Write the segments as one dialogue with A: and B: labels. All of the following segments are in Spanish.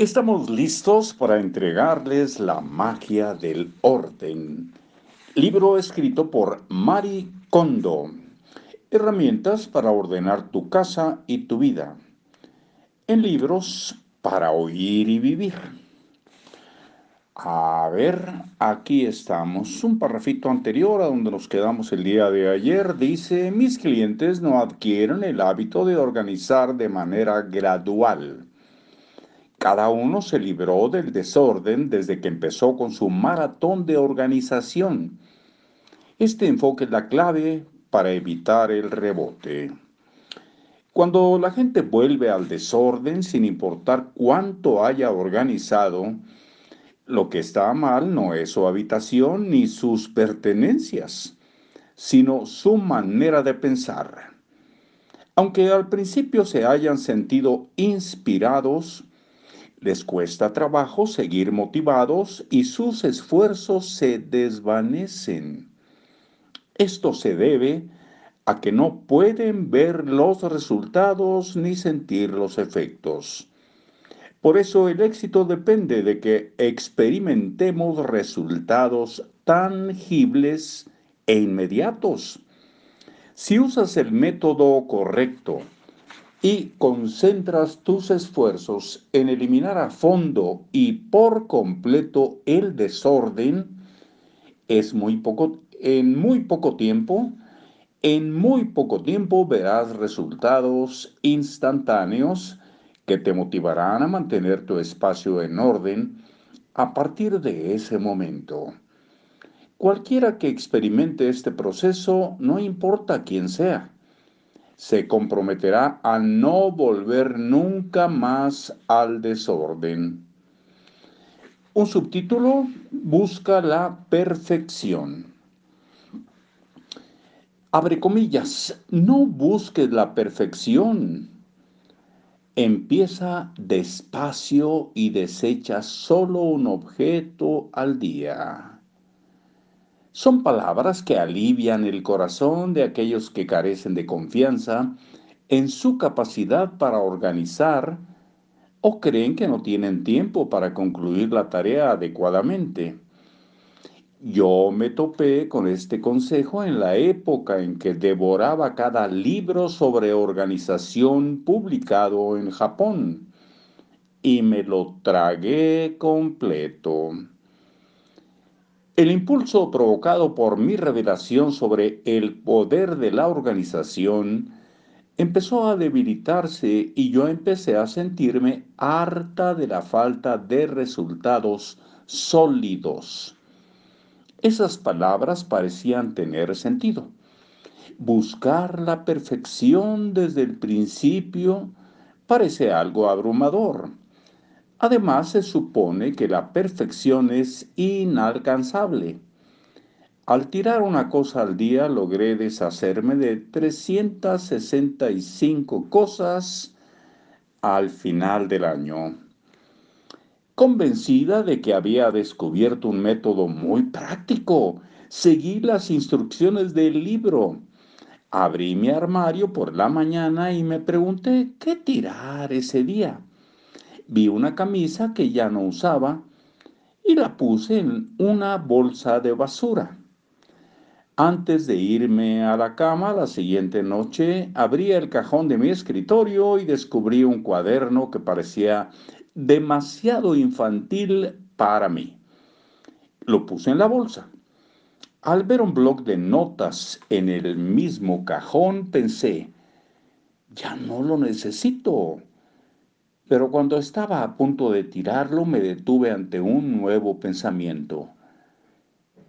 A: Estamos listos para entregarles la magia del orden. Libro escrito por Mari Kondo. Herramientas para ordenar tu casa y tu vida. En libros para oír y vivir. A ver, aquí estamos. Un parrafito anterior a donde nos quedamos el día de ayer dice, mis clientes no adquieren el hábito de organizar de manera gradual cada uno se libró del desorden desde que empezó con su maratón de organización. Este enfoque es la clave para evitar el rebote. Cuando la gente vuelve al desorden sin importar cuánto haya organizado, lo que está mal no es su habitación ni sus pertenencias, sino su manera de pensar. Aunque al principio se hayan sentido inspirados, les cuesta trabajo seguir motivados y sus esfuerzos se desvanecen. Esto se debe a que no pueden ver los resultados ni sentir los efectos. Por eso el éxito depende de que experimentemos resultados tangibles e inmediatos. Si usas el método correcto, y concentras tus esfuerzos en eliminar a fondo y por completo el desorden, es muy poco, en muy poco tiempo, en muy poco tiempo verás resultados instantáneos que te motivarán a mantener tu espacio en orden a partir de ese momento. Cualquiera que experimente este proceso, no importa quién sea, se comprometerá a no volver nunca más al desorden. Un subtítulo busca la perfección. Abre comillas, no busques la perfección. Empieza despacio y desecha solo un objeto al día. Son palabras que alivian el corazón de aquellos que carecen de confianza en su capacidad para organizar o creen que no tienen tiempo para concluir la tarea adecuadamente. Yo me topé con este consejo en la época en que devoraba cada libro sobre organización publicado en Japón y me lo tragué completo. El impulso provocado por mi revelación sobre el poder de la organización empezó a debilitarse y yo empecé a sentirme harta de la falta de resultados sólidos. Esas palabras parecían tener sentido. Buscar la perfección desde el principio parece algo abrumador. Además, se supone que la perfección es inalcanzable. Al tirar una cosa al día logré deshacerme de 365 cosas al final del año. Convencida de que había descubierto un método muy práctico, seguí las instrucciones del libro. Abrí mi armario por la mañana y me pregunté qué tirar ese día vi una camisa que ya no usaba y la puse en una bolsa de basura. Antes de irme a la cama la siguiente noche, abrí el cajón de mi escritorio y descubrí un cuaderno que parecía demasiado infantil para mí. Lo puse en la bolsa. Al ver un bloc de notas en el mismo cajón, pensé, ya no lo necesito. Pero cuando estaba a punto de tirarlo me detuve ante un nuevo pensamiento.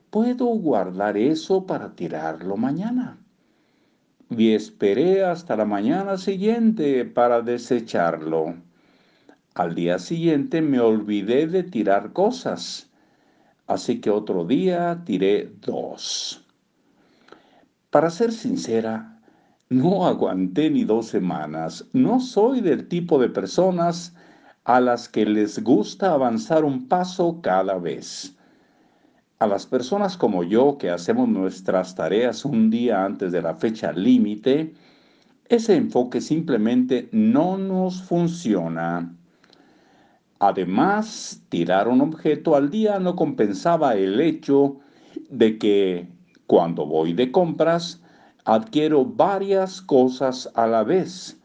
A: ¿Puedo guardar eso para tirarlo mañana? Y esperé hasta la mañana siguiente para desecharlo. Al día siguiente me olvidé de tirar cosas, así que otro día tiré dos. Para ser sincera, no aguanté ni dos semanas. No soy del tipo de personas a las que les gusta avanzar un paso cada vez. A las personas como yo que hacemos nuestras tareas un día antes de la fecha límite, ese enfoque simplemente no nos funciona. Además, tirar un objeto al día no compensaba el hecho de que cuando voy de compras adquiero varias cosas a la vez.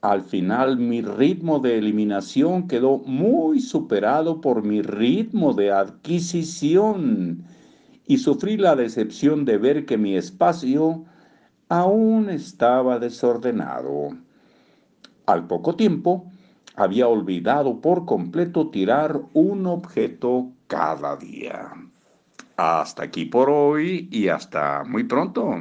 A: Al final mi ritmo de eliminación quedó muy superado por mi ritmo de adquisición y sufrí la decepción de ver que mi espacio aún estaba desordenado. Al poco tiempo, había olvidado por completo tirar un objeto cada día. Hasta aquí por hoy y hasta muy pronto.